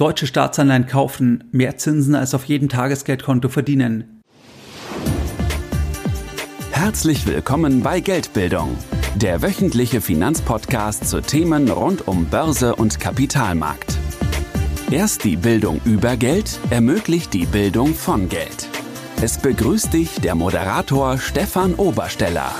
Deutsche Staatsanleihen kaufen mehr Zinsen als auf jedem Tagesgeldkonto verdienen. Herzlich willkommen bei Geldbildung, der wöchentliche Finanzpodcast zu Themen rund um Börse und Kapitalmarkt. Erst die Bildung über Geld ermöglicht die Bildung von Geld. Es begrüßt dich der Moderator Stefan Obersteller.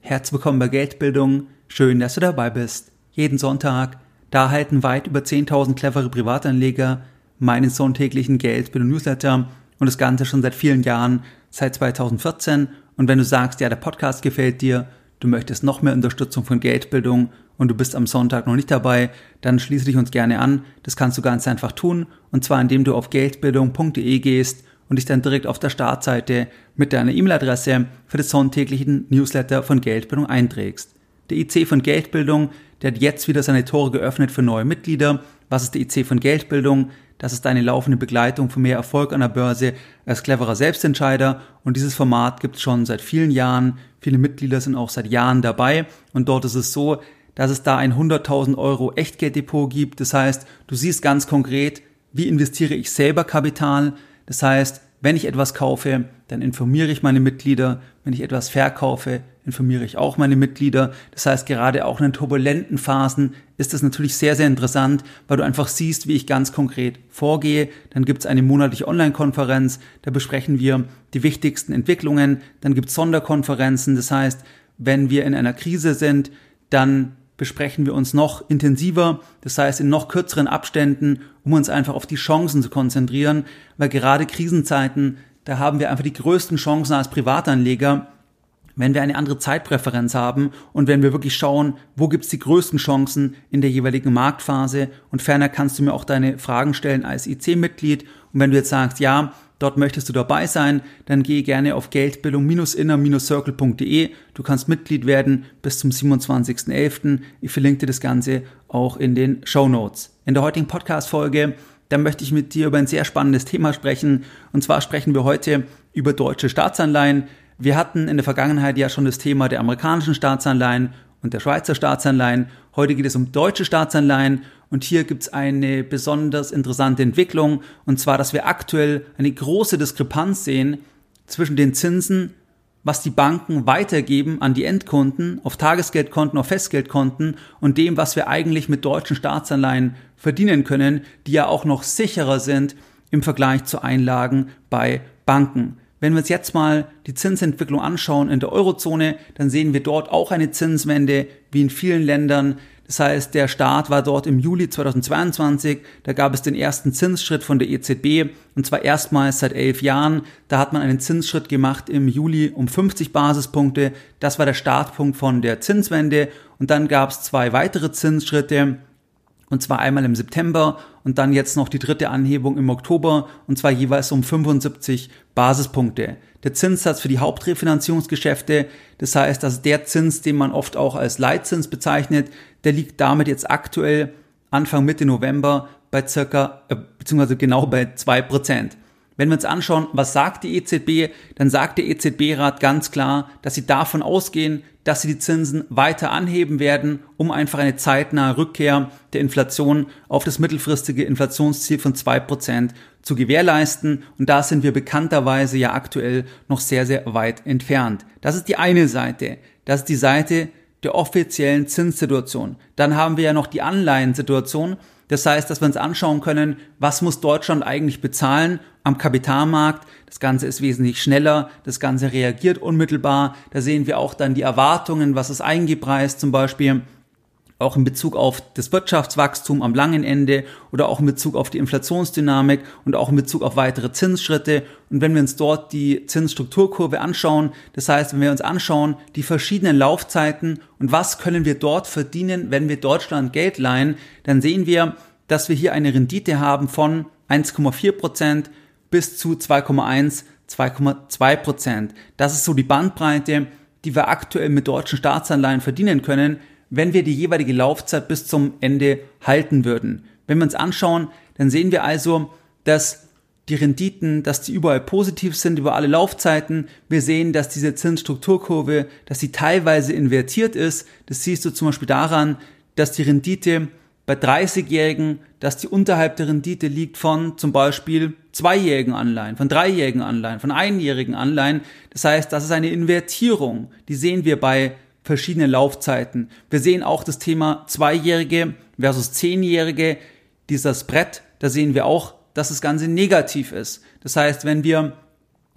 Herzlich willkommen bei Geldbildung. Schön, dass du dabei bist. Jeden Sonntag, da halten weit über 10.000 clevere Privatanleger meinen sonntäglichen Geldbildung Newsletter und das Ganze schon seit vielen Jahren, seit 2014. Und wenn du sagst, ja, der Podcast gefällt dir, du möchtest noch mehr Unterstützung von Geldbildung und du bist am Sonntag noch nicht dabei, dann schließe dich uns gerne an. Das kannst du ganz einfach tun und zwar indem du auf geldbildung.de gehst und dich dann direkt auf der Startseite mit deiner E-Mail-Adresse für den sonntäglichen Newsletter von Geldbildung einträgst. Der IC von Geldbildung, der hat jetzt wieder seine Tore geöffnet für neue Mitglieder. Was ist der IC von Geldbildung? Das ist deine laufende Begleitung für mehr Erfolg an der Börse als cleverer Selbstentscheider. Und dieses Format gibt es schon seit vielen Jahren. Viele Mitglieder sind auch seit Jahren dabei. Und dort ist es so, dass es da ein 100.000 Euro Echtgelddepot gibt. Das heißt, du siehst ganz konkret, wie investiere ich selber Kapital, das heißt, wenn ich etwas kaufe, dann informiere ich meine Mitglieder. Wenn ich etwas verkaufe, informiere ich auch meine Mitglieder. Das heißt, gerade auch in turbulenten Phasen ist das natürlich sehr, sehr interessant, weil du einfach siehst, wie ich ganz konkret vorgehe. Dann gibt es eine monatliche Online-Konferenz, da besprechen wir die wichtigsten Entwicklungen. Dann gibt es Sonderkonferenzen, das heißt, wenn wir in einer Krise sind, dann besprechen wir uns noch intensiver, das heißt in noch kürzeren Abständen, um uns einfach auf die Chancen zu konzentrieren, weil gerade Krisenzeiten, da haben wir einfach die größten Chancen als Privatanleger, wenn wir eine andere Zeitpräferenz haben und wenn wir wirklich schauen, wo gibt's die größten Chancen in der jeweiligen Marktphase. Und ferner kannst du mir auch deine Fragen stellen als IC-Mitglied und wenn du jetzt sagst, ja, Dort möchtest du dabei sein, dann geh gerne auf geldbildung-inner-circle.de. Du kannst Mitglied werden bis zum 27.11. Ich verlinke dir das Ganze auch in den Show Notes. In der heutigen Podcast-Folge, da möchte ich mit dir über ein sehr spannendes Thema sprechen. Und zwar sprechen wir heute über deutsche Staatsanleihen. Wir hatten in der Vergangenheit ja schon das Thema der amerikanischen Staatsanleihen und der Schweizer Staatsanleihen. Heute geht es um deutsche Staatsanleihen und hier gibt es eine besonders interessante Entwicklung, und zwar, dass wir aktuell eine große Diskrepanz sehen zwischen den Zinsen, was die Banken weitergeben an die Endkunden, auf Tagesgeldkonten, auf Festgeldkonten und dem, was wir eigentlich mit deutschen Staatsanleihen verdienen können, die ja auch noch sicherer sind im Vergleich zu Einlagen bei Banken. Wenn wir uns jetzt mal die Zinsentwicklung anschauen in der Eurozone, dann sehen wir dort auch eine Zinswende wie in vielen Ländern. Das heißt, der Start war dort im Juli 2022. Da gab es den ersten Zinsschritt von der EZB und zwar erstmals seit elf Jahren. Da hat man einen Zinsschritt gemacht im Juli um 50 Basispunkte. Das war der Startpunkt von der Zinswende und dann gab es zwei weitere Zinsschritte und zwar einmal im September und dann jetzt noch die dritte Anhebung im Oktober und zwar jeweils um 75 Basispunkte. Der Zinssatz für die Hauptrefinanzierungsgeschäfte, das heißt, dass der Zins, den man oft auch als Leitzins bezeichnet, der liegt damit jetzt aktuell Anfang Mitte November bei circa, äh, beziehungsweise genau bei zwei Prozent. Wenn wir uns anschauen, was sagt die EZB, dann sagt der EZB-Rat ganz klar, dass sie davon ausgehen, dass sie die Zinsen weiter anheben werden, um einfach eine zeitnahe Rückkehr der Inflation auf das mittelfristige Inflationsziel von zwei Prozent zu gewährleisten. Und da sind wir bekannterweise ja aktuell noch sehr, sehr weit entfernt. Das ist die eine Seite. Das ist die Seite der offiziellen Zinssituation. Dann haben wir ja noch die Anleihensituation. Das heißt, dass wir uns anschauen können, was muss Deutschland eigentlich bezahlen am Kapitalmarkt. Das Ganze ist wesentlich schneller, das Ganze reagiert unmittelbar. Da sehen wir auch dann die Erwartungen, was ist eingepreist zum Beispiel auch in Bezug auf das Wirtschaftswachstum am langen Ende oder auch in Bezug auf die Inflationsdynamik und auch in Bezug auf weitere Zinsschritte. Und wenn wir uns dort die Zinsstrukturkurve anschauen, das heißt, wenn wir uns anschauen, die verschiedenen Laufzeiten und was können wir dort verdienen, wenn wir Deutschland Geld leihen, dann sehen wir, dass wir hier eine Rendite haben von 1,4 Prozent bis zu 2,1, 2,2 Prozent. Das ist so die Bandbreite, die wir aktuell mit deutschen Staatsanleihen verdienen können wenn wir die jeweilige Laufzeit bis zum Ende halten würden. Wenn wir uns anschauen, dann sehen wir also, dass die Renditen, dass die überall positiv sind über alle Laufzeiten. Wir sehen, dass diese Zinsstrukturkurve, dass sie teilweise invertiert ist. Das siehst du zum Beispiel daran, dass die Rendite bei 30-Jährigen, dass die unterhalb der Rendite liegt von zum Beispiel zweijährigen Anleihen, von dreijährigen Anleihen, von einjährigen Anleihen. Das heißt, das ist eine Invertierung. Die sehen wir bei verschiedenen Laufzeiten. Wir sehen auch das Thema Zweijährige versus Zehnjährige. Dieses Brett, da sehen wir auch, dass das Ganze negativ ist. Das heißt, wenn wir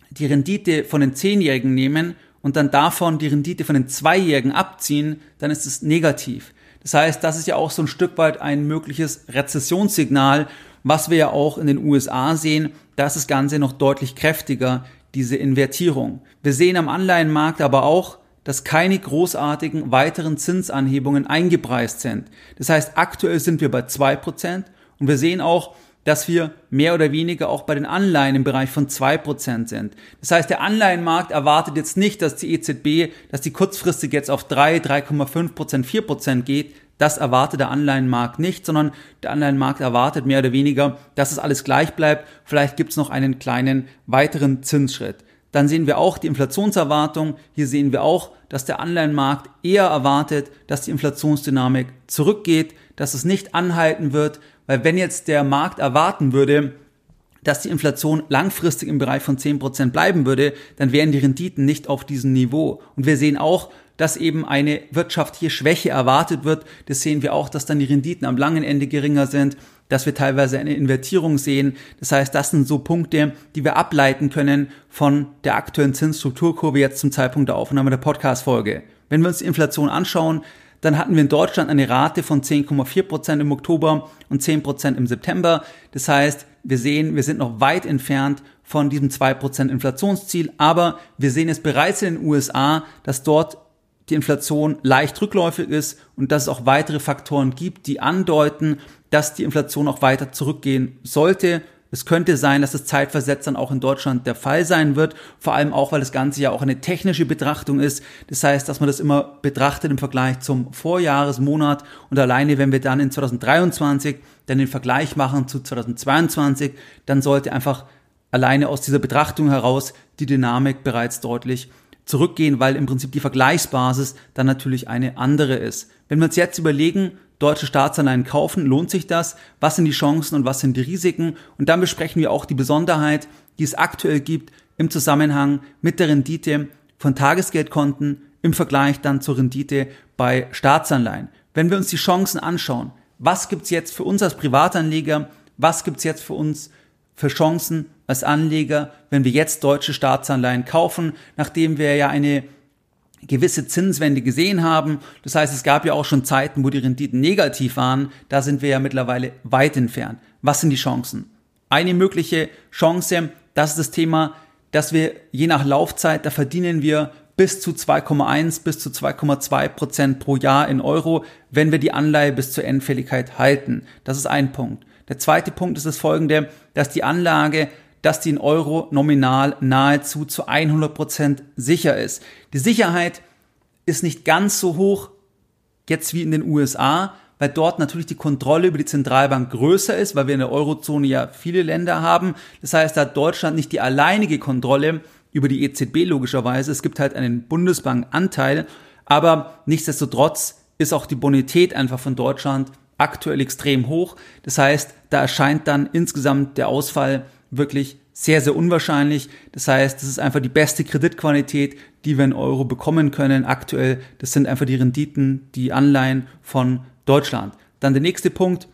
die Rendite von den Zehnjährigen nehmen und dann davon die Rendite von den Zweijährigen abziehen, dann ist es negativ. Das heißt, das ist ja auch so ein Stück weit ein mögliches Rezessionssignal, was wir ja auch in den USA sehen. Da ist das Ganze noch deutlich kräftiger, diese Invertierung. Wir sehen am Anleihenmarkt aber auch, dass keine großartigen weiteren Zinsanhebungen eingepreist sind. Das heißt, aktuell sind wir bei zwei Prozent und wir sehen auch, dass wir mehr oder weniger auch bei den Anleihen im Bereich von zwei Prozent sind. Das heißt, der Anleihenmarkt erwartet jetzt nicht, dass die EZB, dass die kurzfristig jetzt auf drei, 3,5%, Prozent, vier Prozent geht. Das erwartet der Anleihenmarkt nicht, sondern der Anleihenmarkt erwartet mehr oder weniger, dass es alles gleich bleibt. Vielleicht gibt es noch einen kleinen weiteren Zinsschritt. Dann sehen wir auch die Inflationserwartung. Hier sehen wir auch, dass der Anleihenmarkt eher erwartet, dass die Inflationsdynamik zurückgeht, dass es nicht anhalten wird, weil wenn jetzt der Markt erwarten würde, dass die Inflation langfristig im Bereich von 10% bleiben würde, dann wären die Renditen nicht auf diesem Niveau. Und wir sehen auch, dass eben eine wirtschaftliche Schwäche erwartet wird. Das sehen wir auch, dass dann die Renditen am langen Ende geringer sind, dass wir teilweise eine Invertierung sehen. Das heißt, das sind so Punkte, die wir ableiten können von der aktuellen Zinsstrukturkurve jetzt zum Zeitpunkt der Aufnahme der Podcast-Folge. Wenn wir uns die Inflation anschauen, dann hatten wir in Deutschland eine Rate von 10,4 Prozent im Oktober und 10 Prozent im September. Das heißt, wir sehen, wir sind noch weit entfernt von diesem 2 Prozent Inflationsziel, aber wir sehen es bereits in den USA, dass dort die Inflation leicht rückläufig ist und dass es auch weitere Faktoren gibt, die andeuten, dass die Inflation auch weiter zurückgehen sollte. Es könnte sein, dass es zeitversetzt dann auch in Deutschland der Fall sein wird, vor allem auch, weil das Ganze ja auch eine technische Betrachtung ist. Das heißt, dass man das immer betrachtet im Vergleich zum Vorjahresmonat und alleine, wenn wir dann in 2023 dann den Vergleich machen zu 2022, dann sollte einfach alleine aus dieser Betrachtung heraus die Dynamik bereits deutlich zurückgehen, weil im Prinzip die Vergleichsbasis dann natürlich eine andere ist. Wenn wir uns jetzt überlegen, deutsche Staatsanleihen kaufen, lohnt sich das? Was sind die Chancen und was sind die Risiken? Und dann besprechen wir auch die Besonderheit, die es aktuell gibt im Zusammenhang mit der Rendite von Tagesgeldkonten im Vergleich dann zur Rendite bei Staatsanleihen. Wenn wir uns die Chancen anschauen, was gibt's jetzt für uns als Privatanleger, was gibt's jetzt für uns für Chancen als Anleger, wenn wir jetzt deutsche Staatsanleihen kaufen, nachdem wir ja eine gewisse Zinswende gesehen haben. Das heißt, es gab ja auch schon Zeiten, wo die Renditen negativ waren. Da sind wir ja mittlerweile weit entfernt. Was sind die Chancen? Eine mögliche Chance, das ist das Thema, dass wir je nach Laufzeit, da verdienen wir bis zu 2,1 bis zu 2,2 Prozent pro Jahr in Euro, wenn wir die Anleihe bis zur Endfälligkeit halten. Das ist ein Punkt. Der zweite Punkt ist das folgende, dass die Anlage dass die in Euro nominal nahezu zu 100 Prozent sicher ist. Die Sicherheit ist nicht ganz so hoch jetzt wie in den USA, weil dort natürlich die Kontrolle über die Zentralbank größer ist, weil wir in der Eurozone ja viele Länder haben. Das heißt, da hat Deutschland nicht die alleinige Kontrolle über die EZB logischerweise. Es gibt halt einen Bundesbankanteil, aber nichtsdestotrotz ist auch die Bonität einfach von Deutschland aktuell extrem hoch. Das heißt, da erscheint dann insgesamt der Ausfall wirklich sehr, sehr unwahrscheinlich. Das heißt, das ist einfach die beste Kreditqualität, die wir in Euro bekommen können aktuell. Das sind einfach die Renditen, die Anleihen von Deutschland. Dann der nächste Punkt.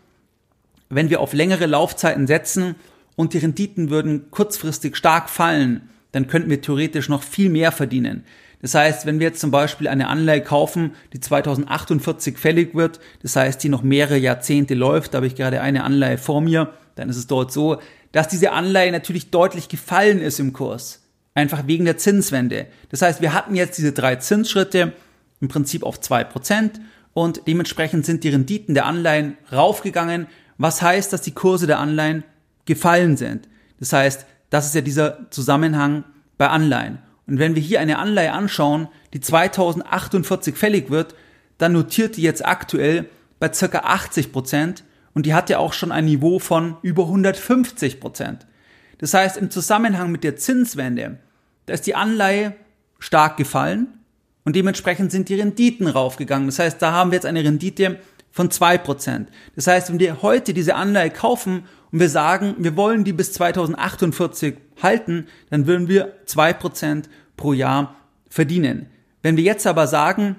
Wenn wir auf längere Laufzeiten setzen und die Renditen würden kurzfristig stark fallen, dann könnten wir theoretisch noch viel mehr verdienen. Das heißt, wenn wir jetzt zum Beispiel eine Anleihe kaufen, die 2048 fällig wird, das heißt, die noch mehrere Jahrzehnte läuft, da habe ich gerade eine Anleihe vor mir, dann ist es dort so, dass diese Anleihe natürlich deutlich gefallen ist im Kurs. Einfach wegen der Zinswende. Das heißt, wir hatten jetzt diese drei Zinsschritte im Prinzip auf zwei Prozent und dementsprechend sind die Renditen der Anleihen raufgegangen, was heißt, dass die Kurse der Anleihen gefallen sind. Das heißt, das ist ja dieser Zusammenhang bei Anleihen. Und wenn wir hier eine Anleihe anschauen, die 2048 fällig wird, dann notiert die jetzt aktuell bei circa 80 Prozent und die hat ja auch schon ein Niveau von über 150 Prozent. Das heißt, im Zusammenhang mit der Zinswende, da ist die Anleihe stark gefallen und dementsprechend sind die Renditen raufgegangen. Das heißt, da haben wir jetzt eine Rendite von 2%. Das heißt, wenn wir heute diese Anleihe kaufen und wir sagen, wir wollen die bis 2048 halten, dann würden wir 2% pro Jahr verdienen. Wenn wir jetzt aber sagen,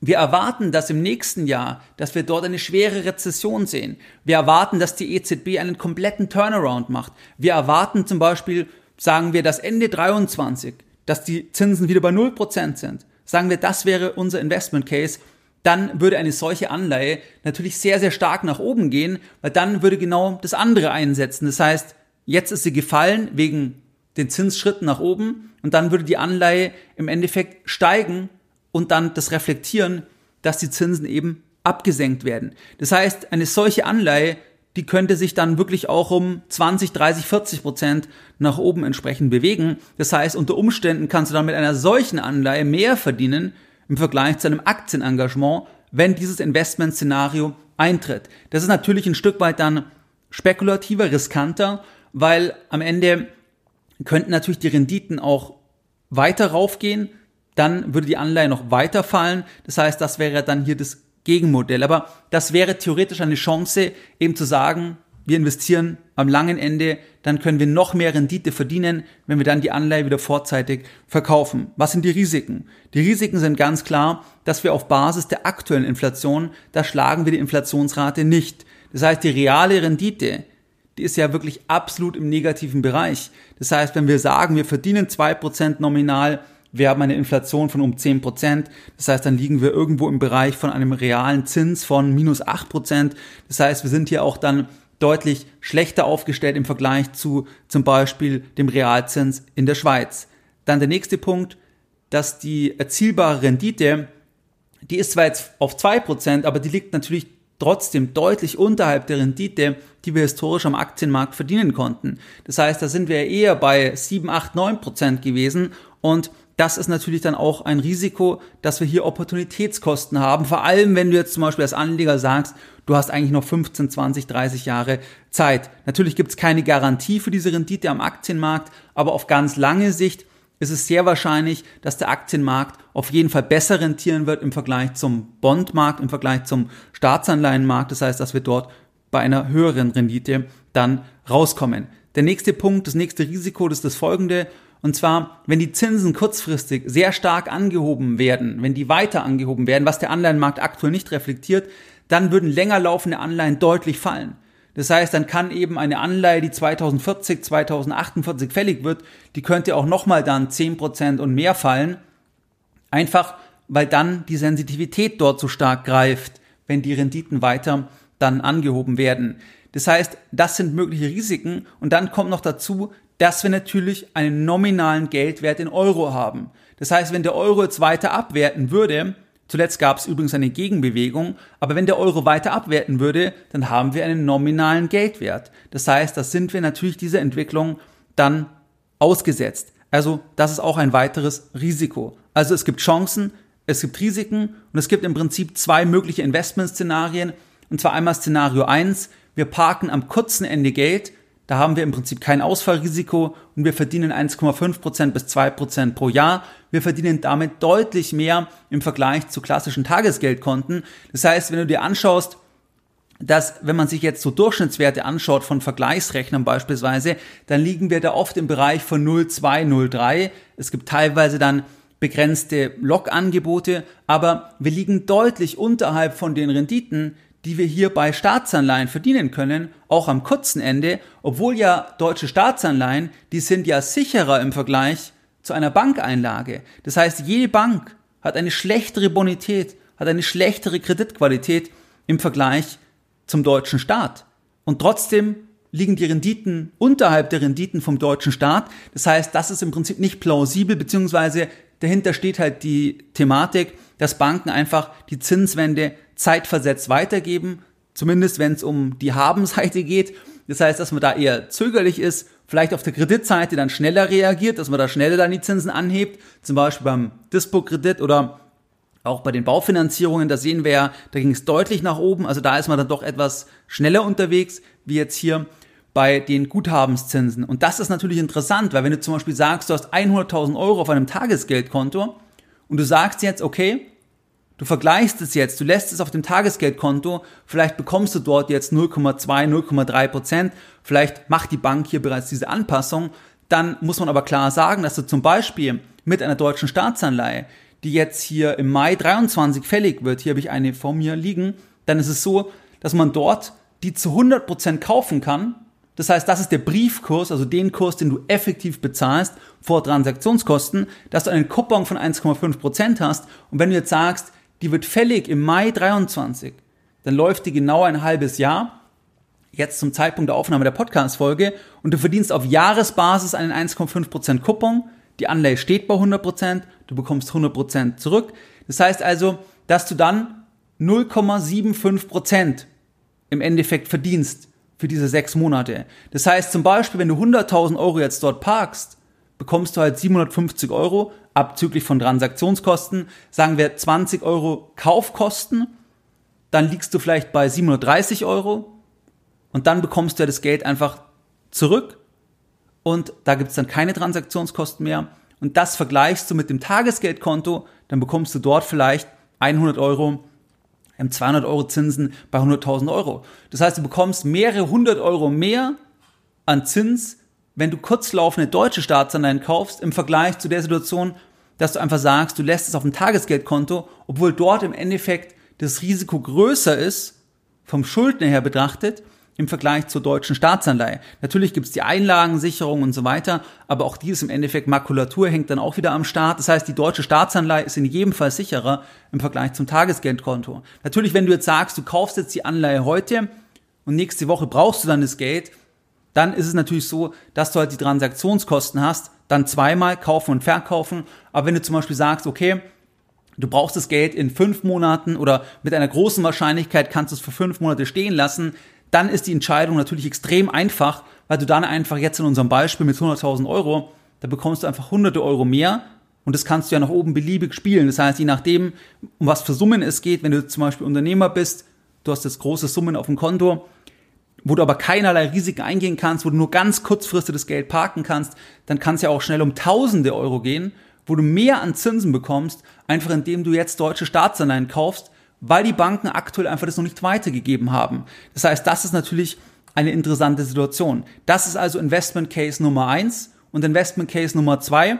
wir erwarten, dass im nächsten Jahr, dass wir dort eine schwere Rezession sehen. Wir erwarten, dass die EZB einen kompletten Turnaround macht. Wir erwarten zum Beispiel, sagen wir, dass Ende 23, dass die Zinsen wieder bei 0% sind. Sagen wir, das wäre unser Investment Case. Dann würde eine solche Anleihe natürlich sehr, sehr stark nach oben gehen, weil dann würde genau das andere einsetzen. Das heißt, jetzt ist sie gefallen wegen den Zinsschritten nach oben und dann würde die Anleihe im Endeffekt steigen und dann das Reflektieren, dass die Zinsen eben abgesenkt werden. Das heißt, eine solche Anleihe, die könnte sich dann wirklich auch um 20, 30, 40 Prozent nach oben entsprechend bewegen. Das heißt, unter Umständen kannst du dann mit einer solchen Anleihe mehr verdienen im Vergleich zu einem Aktienengagement, wenn dieses Investmentszenario eintritt. Das ist natürlich ein Stück weit dann spekulativer, riskanter, weil am Ende könnten natürlich die Renditen auch weiter raufgehen, dann würde die Anleihe noch weiter fallen. Das heißt, das wäre dann hier das Gegenmodell. Aber das wäre theoretisch eine Chance, eben zu sagen, wir investieren am langen Ende, dann können wir noch mehr Rendite verdienen, wenn wir dann die Anleihe wieder vorzeitig verkaufen. Was sind die Risiken? Die Risiken sind ganz klar, dass wir auf Basis der aktuellen Inflation, da schlagen wir die Inflationsrate nicht. Das heißt, die reale Rendite, die ist ja wirklich absolut im negativen Bereich. Das heißt, wenn wir sagen, wir verdienen zwei Prozent nominal, wir haben eine Inflation von um 10%. Prozent. Das heißt, dann liegen wir irgendwo im Bereich von einem realen Zins von minus 8%. Prozent. Das heißt, wir sind hier auch dann deutlich schlechter aufgestellt im Vergleich zu zum Beispiel dem Realzins in der Schweiz. Dann der nächste Punkt, dass die erzielbare Rendite, die ist zwar jetzt auf 2%, aber die liegt natürlich trotzdem deutlich unterhalb der Rendite, die wir historisch am Aktienmarkt verdienen konnten. Das heißt, da sind wir eher bei 7, 8, 9 Prozent gewesen und das ist natürlich dann auch ein Risiko, dass wir hier Opportunitätskosten haben. Vor allem, wenn du jetzt zum Beispiel als Anleger sagst, du hast eigentlich noch 15, 20, 30 Jahre Zeit. Natürlich gibt es keine Garantie für diese Rendite am Aktienmarkt, aber auf ganz lange Sicht ist es sehr wahrscheinlich, dass der Aktienmarkt auf jeden Fall besser rentieren wird im Vergleich zum Bondmarkt, im Vergleich zum Staatsanleihenmarkt. Das heißt, dass wir dort bei einer höheren Rendite dann rauskommen. Der nächste Punkt, das nächste Risiko, das ist das folgende. Und zwar, wenn die Zinsen kurzfristig sehr stark angehoben werden, wenn die weiter angehoben werden, was der Anleihenmarkt aktuell nicht reflektiert, dann würden länger laufende Anleihen deutlich fallen. Das heißt, dann kann eben eine Anleihe, die 2040, 2048 fällig wird, die könnte auch nochmal dann 10% und mehr fallen. Einfach, weil dann die Sensitivität dort so stark greift, wenn die Renditen weiter dann angehoben werden. Das heißt, das sind mögliche Risiken und dann kommt noch dazu, dass wir natürlich einen nominalen Geldwert in Euro haben. Das heißt, wenn der Euro jetzt weiter abwerten würde, zuletzt gab es übrigens eine Gegenbewegung, aber wenn der Euro weiter abwerten würde, dann haben wir einen nominalen Geldwert. Das heißt, da sind wir natürlich dieser Entwicklung dann ausgesetzt. Also das ist auch ein weiteres Risiko. Also es gibt Chancen, es gibt Risiken und es gibt im Prinzip zwei mögliche Investmentszenarien. Und zwar einmal Szenario 1, wir parken am kurzen Ende Geld da haben wir im Prinzip kein Ausfallrisiko und wir verdienen 1,5% bis 2% pro Jahr. Wir verdienen damit deutlich mehr im Vergleich zu klassischen Tagesgeldkonten. Das heißt, wenn du dir anschaust, dass wenn man sich jetzt so Durchschnittswerte anschaut von Vergleichsrechnern beispielsweise, dann liegen wir da oft im Bereich von 0,2, 0,3. Es gibt teilweise dann begrenzte Log-Angebote, aber wir liegen deutlich unterhalb von den Renditen, die wir hier bei Staatsanleihen verdienen können, auch am kurzen Ende, obwohl ja deutsche Staatsanleihen, die sind ja sicherer im Vergleich zu einer Bankeinlage. Das heißt, jede Bank hat eine schlechtere Bonität, hat eine schlechtere Kreditqualität im Vergleich zum deutschen Staat. Und trotzdem liegen die Renditen unterhalb der Renditen vom deutschen Staat. Das heißt, das ist im Prinzip nicht plausibel, beziehungsweise dahinter steht halt die Thematik, dass Banken einfach die Zinswende zeitversetzt weitergeben, zumindest wenn es um die Habenseite geht. Das heißt, dass man da eher zögerlich ist, vielleicht auf der Kreditseite dann schneller reagiert, dass man da schneller dann die Zinsen anhebt, zum Beispiel beim Dispo-Kredit oder auch bei den Baufinanzierungen, da sehen wir ja, da ging es deutlich nach oben, also da ist man dann doch etwas schneller unterwegs, wie jetzt hier bei den Guthabenszinsen. Und das ist natürlich interessant, weil wenn du zum Beispiel sagst, du hast 100.000 Euro auf einem Tagesgeldkonto und du sagst jetzt, okay, Du vergleichst es jetzt, du lässt es auf dem Tagesgeldkonto, vielleicht bekommst du dort jetzt 0,2, 0,3 Prozent, vielleicht macht die Bank hier bereits diese Anpassung, dann muss man aber klar sagen, dass du zum Beispiel mit einer deutschen Staatsanleihe, die jetzt hier im Mai 23 fällig wird, hier habe ich eine vor mir liegen, dann ist es so, dass man dort die zu 100 Prozent kaufen kann. Das heißt, das ist der Briefkurs, also den Kurs, den du effektiv bezahlst vor Transaktionskosten, dass du einen Coupon von 1,5 Prozent hast. Und wenn du jetzt sagst, die wird fällig im Mai 23, dann läuft die genau ein halbes Jahr, jetzt zum Zeitpunkt der Aufnahme der Podcast-Folge, und du verdienst auf Jahresbasis einen 1,5% Coupon. Die Anleihe steht bei 100%, du bekommst 100% zurück. Das heißt also, dass du dann 0,75% im Endeffekt verdienst für diese sechs Monate. Das heißt zum Beispiel, wenn du 100.000 Euro jetzt dort parkst, bekommst du halt 750 Euro abzüglich von Transaktionskosten, sagen wir 20 Euro Kaufkosten, dann liegst du vielleicht bei 730 Euro und dann bekommst du ja das Geld einfach zurück und da gibt's dann keine Transaktionskosten mehr und das vergleichst du mit dem Tagesgeldkonto, dann bekommst du dort vielleicht 100 Euro 200 Euro Zinsen bei 100.000 Euro. Das heißt, du bekommst mehrere hundert Euro mehr an Zins, wenn du kurzlaufende deutsche Staatsanleihen kaufst, im Vergleich zu der Situation, dass du einfach sagst, du lässt es auf dem Tagesgeldkonto, obwohl dort im Endeffekt das Risiko größer ist, vom Schuldner her betrachtet, im Vergleich zur deutschen Staatsanleihe. Natürlich gibt's die Einlagensicherung und so weiter, aber auch die ist im Endeffekt Makulatur, hängt dann auch wieder am Staat. Das heißt, die deutsche Staatsanleihe ist in jedem Fall sicherer im Vergleich zum Tagesgeldkonto. Natürlich, wenn du jetzt sagst, du kaufst jetzt die Anleihe heute und nächste Woche brauchst du dann das Geld, dann ist es natürlich so, dass du halt die Transaktionskosten hast, dann zweimal kaufen und verkaufen. Aber wenn du zum Beispiel sagst, okay, du brauchst das Geld in fünf Monaten oder mit einer großen Wahrscheinlichkeit kannst du es für fünf Monate stehen lassen, dann ist die Entscheidung natürlich extrem einfach, weil du dann einfach jetzt in unserem Beispiel mit 100.000 Euro, da bekommst du einfach hunderte Euro mehr und das kannst du ja nach oben beliebig spielen. Das heißt, je nachdem, um was für Summen es geht, wenn du zum Beispiel Unternehmer bist, du hast jetzt große Summen auf dem Konto, wo du aber keinerlei Risiken eingehen kannst, wo du nur ganz kurzfristig das Geld parken kannst, dann kann es ja auch schnell um tausende Euro gehen, wo du mehr an Zinsen bekommst, einfach indem du jetzt deutsche Staatsanleihen kaufst, weil die Banken aktuell einfach das noch nicht weitergegeben haben. Das heißt, das ist natürlich eine interessante Situation. Das ist also Investment Case Nummer eins und Investment Case Nummer zwei.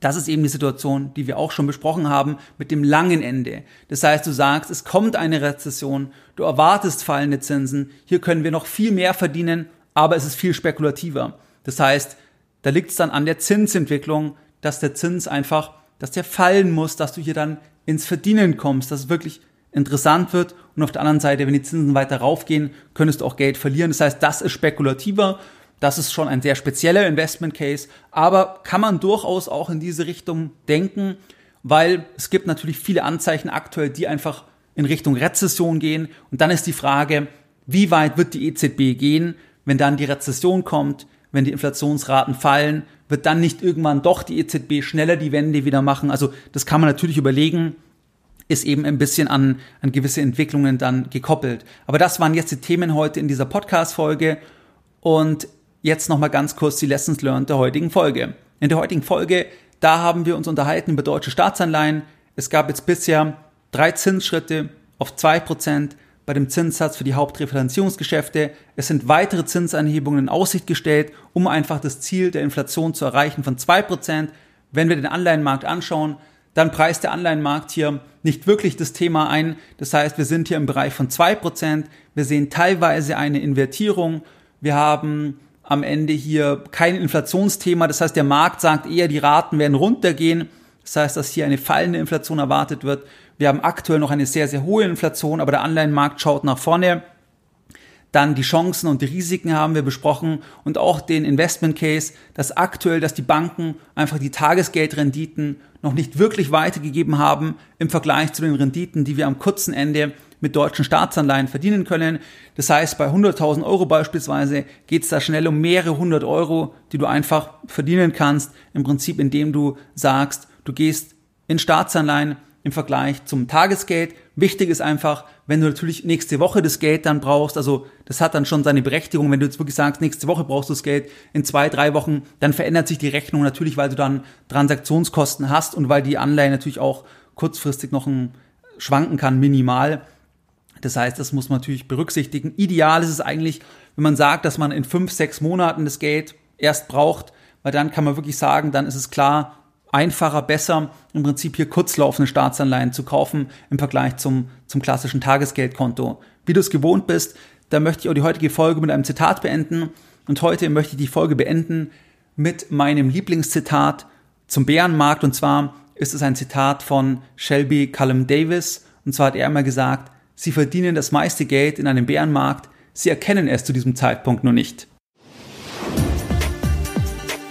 Das ist eben die Situation, die wir auch schon besprochen haben, mit dem langen Ende. Das heißt, du sagst, es kommt eine Rezession, du erwartest fallende Zinsen, hier können wir noch viel mehr verdienen, aber es ist viel spekulativer. Das heißt, da liegt es dann an der Zinsentwicklung, dass der Zins einfach, dass der fallen muss, dass du hier dann ins Verdienen kommst, dass es wirklich interessant wird. Und auf der anderen Seite, wenn die Zinsen weiter raufgehen, könntest du auch Geld verlieren. Das heißt, das ist spekulativer. Das ist schon ein sehr spezieller Investment Case. Aber kann man durchaus auch in diese Richtung denken, weil es gibt natürlich viele Anzeichen aktuell, die einfach in Richtung Rezession gehen. Und dann ist die Frage, wie weit wird die EZB gehen, wenn dann die Rezession kommt, wenn die Inflationsraten fallen, wird dann nicht irgendwann doch die EZB schneller die Wende wieder machen? Also das kann man natürlich überlegen, ist eben ein bisschen an, an gewisse Entwicklungen dann gekoppelt. Aber das waren jetzt die Themen heute in dieser Podcast-Folge und jetzt nochmal ganz kurz die Lessons learned der heutigen Folge. In der heutigen Folge, da haben wir uns unterhalten über deutsche Staatsanleihen. Es gab jetzt bisher drei Zinsschritte auf zwei Prozent bei dem Zinssatz für die Hauptrefinanzierungsgeschäfte. Es sind weitere Zinsanhebungen in Aussicht gestellt, um einfach das Ziel der Inflation zu erreichen von zwei Prozent. Wenn wir den Anleihenmarkt anschauen, dann preist der Anleihenmarkt hier nicht wirklich das Thema ein. Das heißt, wir sind hier im Bereich von zwei Prozent. Wir sehen teilweise eine Invertierung. Wir haben am Ende hier kein Inflationsthema. Das heißt, der Markt sagt eher, die Raten werden runtergehen. Das heißt, dass hier eine fallende Inflation erwartet wird. Wir haben aktuell noch eine sehr, sehr hohe Inflation, aber der Anleihenmarkt schaut nach vorne. Dann die Chancen und die Risiken haben wir besprochen und auch den Investment Case, dass aktuell, dass die Banken einfach die Tagesgeldrenditen noch nicht wirklich weitergegeben haben im Vergleich zu den Renditen, die wir am kurzen Ende mit deutschen Staatsanleihen verdienen können. Das heißt, bei 100.000 Euro beispielsweise geht es da schnell um mehrere hundert Euro, die du einfach verdienen kannst, im Prinzip indem du sagst, du gehst in Staatsanleihen, im Vergleich zum Tagesgeld. Wichtig ist einfach, wenn du natürlich nächste Woche das Geld dann brauchst, also das hat dann schon seine Berechtigung, wenn du jetzt wirklich sagst, nächste Woche brauchst du das Geld, in zwei, drei Wochen, dann verändert sich die Rechnung natürlich, weil du dann Transaktionskosten hast und weil die Anleihe natürlich auch kurzfristig noch ein schwanken kann minimal. Das heißt, das muss man natürlich berücksichtigen. Ideal ist es eigentlich, wenn man sagt, dass man in fünf, sechs Monaten das Geld erst braucht, weil dann kann man wirklich sagen, dann ist es klar, einfacher, besser, im Prinzip hier kurzlaufende Staatsanleihen zu kaufen im Vergleich zum, zum klassischen Tagesgeldkonto. Wie du es gewohnt bist, da möchte ich auch die heutige Folge mit einem Zitat beenden. Und heute möchte ich die Folge beenden mit meinem Lieblingszitat zum Bärenmarkt. Und zwar ist es ein Zitat von Shelby Callum Davis. Und zwar hat er einmal gesagt, Sie verdienen das meiste Geld in einem Bärenmarkt, Sie erkennen es zu diesem Zeitpunkt nur nicht.